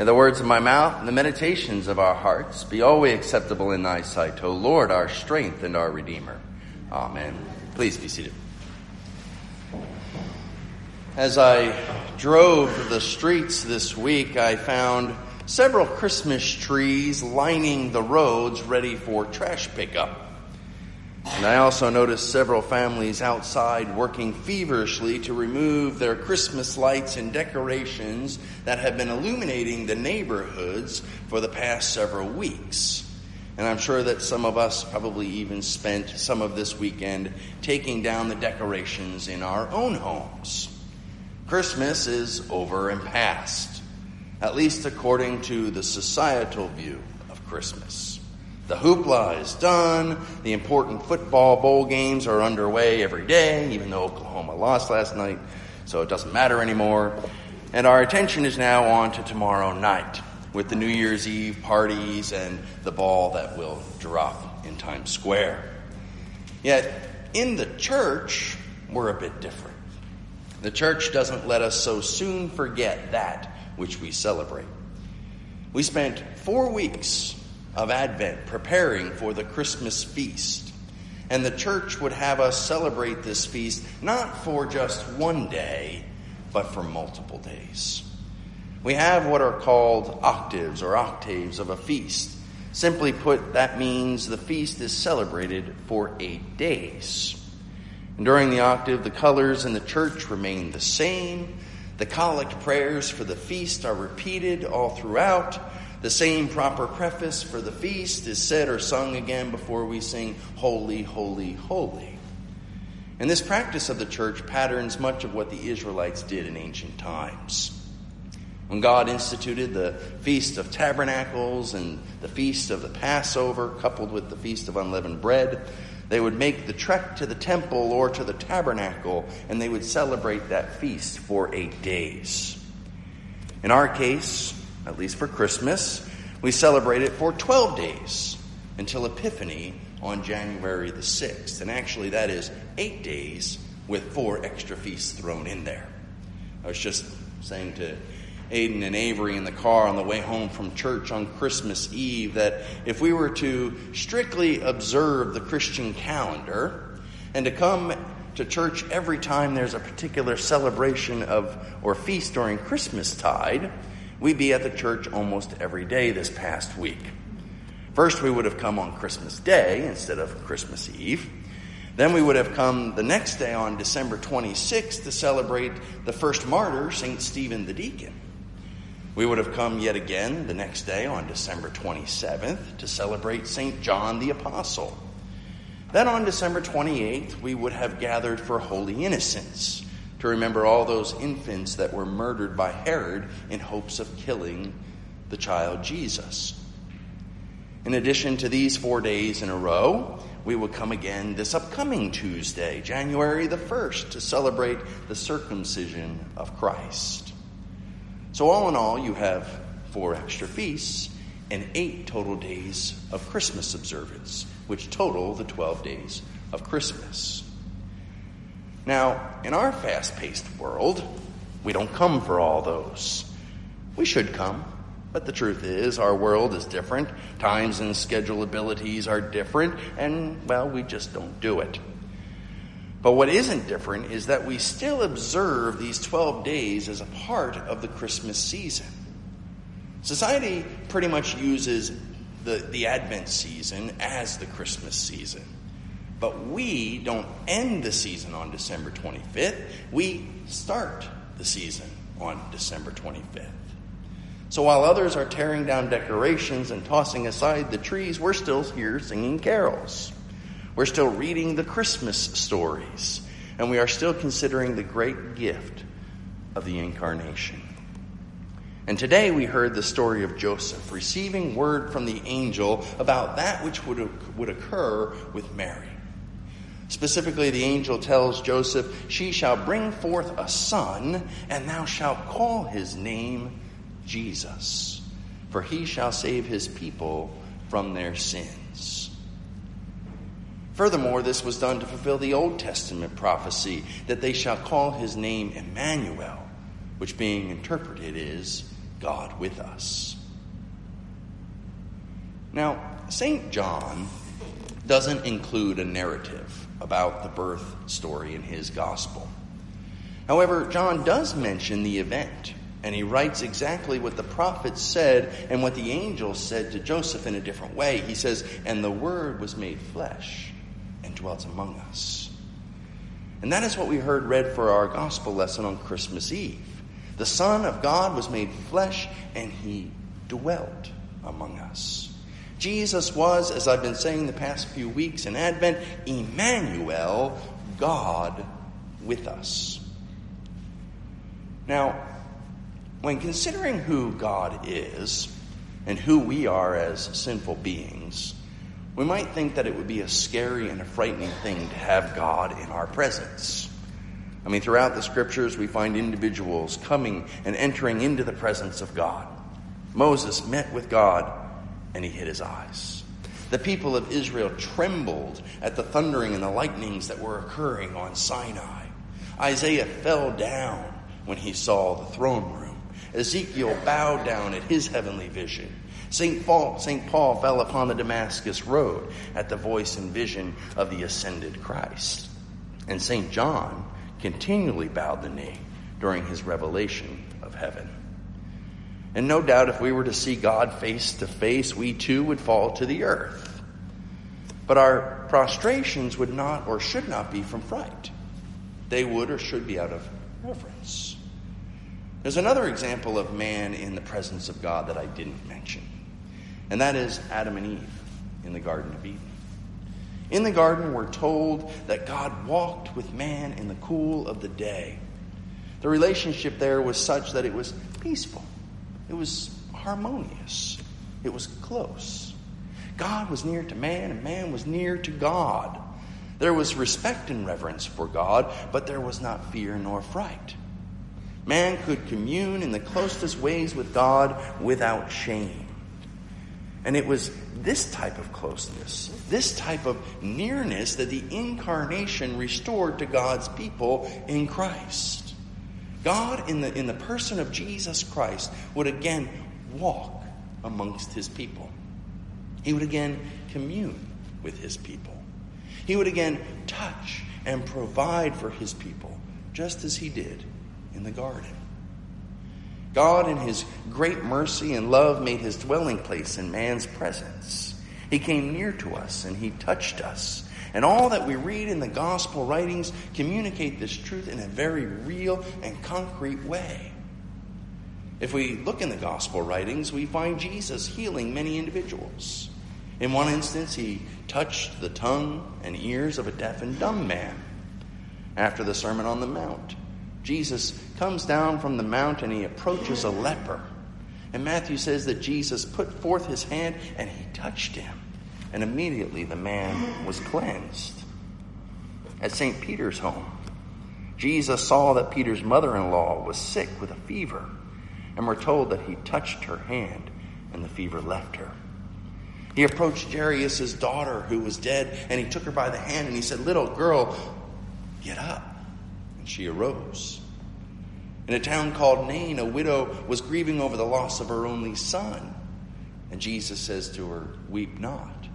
May the words of my mouth and the meditations of our hearts be always acceptable in thy sight, O Lord, our strength and our Redeemer. Amen. Please be seated. As I drove the streets this week, I found several Christmas trees lining the roads ready for trash pickup. And I also noticed several families outside working feverishly to remove their Christmas lights and decorations that have been illuminating the neighborhoods for the past several weeks. And I'm sure that some of us probably even spent some of this weekend taking down the decorations in our own homes. Christmas is over and past, at least according to the societal view of Christmas. The hoopla is done. The important football bowl games are underway every day, even though Oklahoma lost last night, so it doesn't matter anymore. And our attention is now on to tomorrow night with the New Year's Eve parties and the ball that will drop in Times Square. Yet, in the church, we're a bit different. The church doesn't let us so soon forget that which we celebrate. We spent four weeks of Advent, preparing for the Christmas feast. And the church would have us celebrate this feast not for just one day, but for multiple days. We have what are called octaves or octaves of a feast. Simply put, that means the feast is celebrated for eight days. And during the octave, the colors in the church remain the same. The collect prayers for the feast are repeated all throughout. The same proper preface for the feast is said or sung again before we sing, Holy, Holy, Holy. And this practice of the church patterns much of what the Israelites did in ancient times. When God instituted the Feast of Tabernacles and the Feast of the Passover, coupled with the Feast of Unleavened Bread, they would make the trek to the temple or to the tabernacle, and they would celebrate that feast for eight days. In our case, at least for Christmas. We celebrate it for 12 days until Epiphany on January the 6th. And actually, that is eight days with four extra feasts thrown in there. I was just saying to Aiden and Avery in the car on the way home from church on Christmas Eve that if we were to strictly observe the Christian calendar and to come to church every time there's a particular celebration of or feast during Christmas tide, we'd be at the church almost every day this past week. First, we would have come on Christmas Day instead of Christmas Eve. Then we would have come the next day on December 26th to celebrate the first martyr, St. Stephen the Deacon. We would have come yet again the next day on December 27th to celebrate St. John the Apostle. Then on December 28th, we would have gathered for Holy Innocents, to remember all those infants that were murdered by Herod in hopes of killing the child Jesus. In addition to these four days in a row, we will come again this upcoming Tuesday, January the 1st, to celebrate the circumcision of Christ. So, all in all, you have four extra feasts and eight total days of Christmas observance, which total the 12 days of Christmas. Now, in our fast paced world, we don't come for all those. We should come, but the truth is, our world is different. Times and schedule abilities are different, and, well, we just don't do it. But what isn't different is that we still observe these 12 days as a part of the Christmas season. Society pretty much uses the, the Advent season as the Christmas season. But we don't end the season on December 25th. We start the season on December 25th. So while others are tearing down decorations and tossing aside the trees, we're still here singing carols. We're still reading the Christmas stories. And we are still considering the great gift of the incarnation. And today we heard the story of Joseph receiving word from the angel about that which would, would occur with Mary. Specifically, the angel tells Joseph, She shall bring forth a son, and thou shalt call his name Jesus, for he shall save his people from their sins. Furthermore, this was done to fulfill the Old Testament prophecy that they shall call his name Emmanuel, which being interpreted is God with us. Now, St. John doesn't include a narrative about the birth story in his gospel. However, John does mention the event, and he writes exactly what the prophets said and what the angel said to Joseph in a different way. He says, And the Word was made flesh and dwelt among us. And that is what we heard read for our gospel lesson on Christmas Eve. The Son of God was made flesh, and he dwelt among us. Jesus was, as I've been saying the past few weeks in Advent, Emmanuel, God with us. Now, when considering who God is and who we are as sinful beings, we might think that it would be a scary and a frightening thing to have God in our presence. I mean, throughout the scriptures, we find individuals coming and entering into the presence of God. Moses met with God and he hid his eyes. The people of Israel trembled at the thundering and the lightnings that were occurring on Sinai. Isaiah fell down when he saw the throne room. Ezekiel bowed down at his heavenly vision. St. Paul, St. Paul fell upon the Damascus road at the voice and vision of the ascended Christ. And St. John continually bowed the knee during his revelation of heaven. And no doubt, if we were to see God face to face, we too would fall to the earth. But our prostrations would not or should not be from fright. They would or should be out of reverence. There's another example of man in the presence of God that I didn't mention, and that is Adam and Eve in the Garden of Eden. In the garden, we're told that God walked with man in the cool of the day. The relationship there was such that it was peaceful. It was harmonious. It was close. God was near to man, and man was near to God. There was respect and reverence for God, but there was not fear nor fright. Man could commune in the closest ways with God without shame. And it was this type of closeness, this type of nearness that the incarnation restored to God's people in Christ. God, in the, in the person of Jesus Christ, would again walk amongst his people. He would again commune with his people. He would again touch and provide for his people, just as he did in the garden. God, in his great mercy and love, made his dwelling place in man's presence. He came near to us and he touched us and all that we read in the gospel writings communicate this truth in a very real and concrete way. If we look in the gospel writings, we find Jesus healing many individuals. In one instance, he touched the tongue and ears of a deaf and dumb man. After the Sermon on the Mount, Jesus comes down from the mount and he approaches a leper. And Matthew says that Jesus put forth his hand and he touched him and immediately the man was cleansed. At St. Peter's home, Jesus saw that Peter's mother in law was sick with a fever, and we're told that he touched her hand and the fever left her. He approached Jairus' daughter who was dead, and he took her by the hand and he said, Little girl, get up. And she arose. In a town called Nain, a widow was grieving over the loss of her only son. And Jesus says to her, Weep not.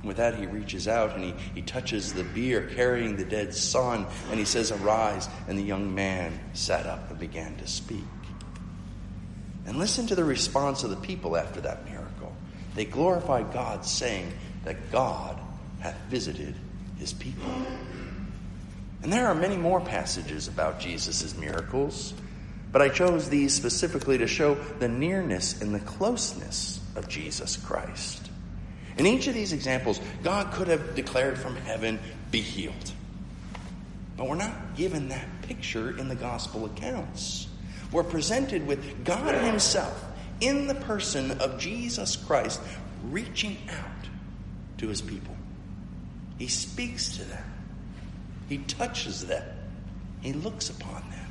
And with that, he reaches out and he, he touches the bier carrying the dead son, and he says, Arise. And the young man sat up and began to speak. And listen to the response of the people after that miracle. They glorified God, saying that God hath visited his people. And there are many more passages about Jesus' miracles, but I chose these specifically to show the nearness and the closeness of Jesus Christ. In each of these examples, God could have declared from heaven, Be healed. But we're not given that picture in the gospel accounts. We're presented with God Himself in the person of Jesus Christ reaching out to His people. He speaks to them, He touches them, He looks upon them.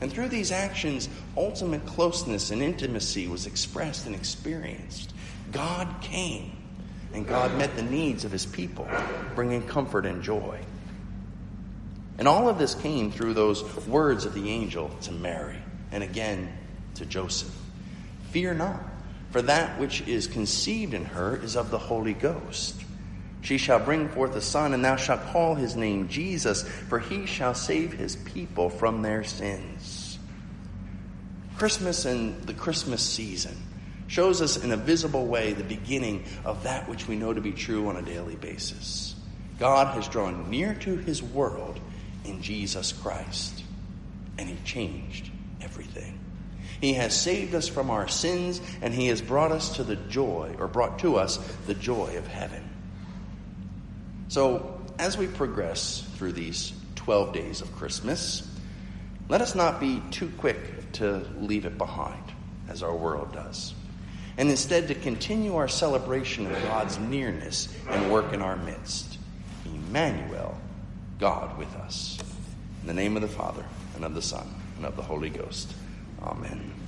And through these actions, ultimate closeness and intimacy was expressed and experienced. God came and God met the needs of his people, bringing comfort and joy. And all of this came through those words of the angel to Mary. And again, to Joseph, Fear not, for that which is conceived in her is of the Holy Ghost. She shall bring forth a son, and thou shalt call his name Jesus, for he shall save his people from their sins. Christmas and the Christmas season shows us in a visible way the beginning of that which we know to be true on a daily basis. God has drawn near to his world in Jesus Christ, and he changed everything. He has saved us from our sins, and he has brought us to the joy, or brought to us the joy of heaven. So, as we progress through these 12 days of Christmas, let us not be too quick to leave it behind, as our world does, and instead to continue our celebration of God's nearness and work in our midst. Emmanuel, God with us. In the name of the Father, and of the Son, and of the Holy Ghost. Amen.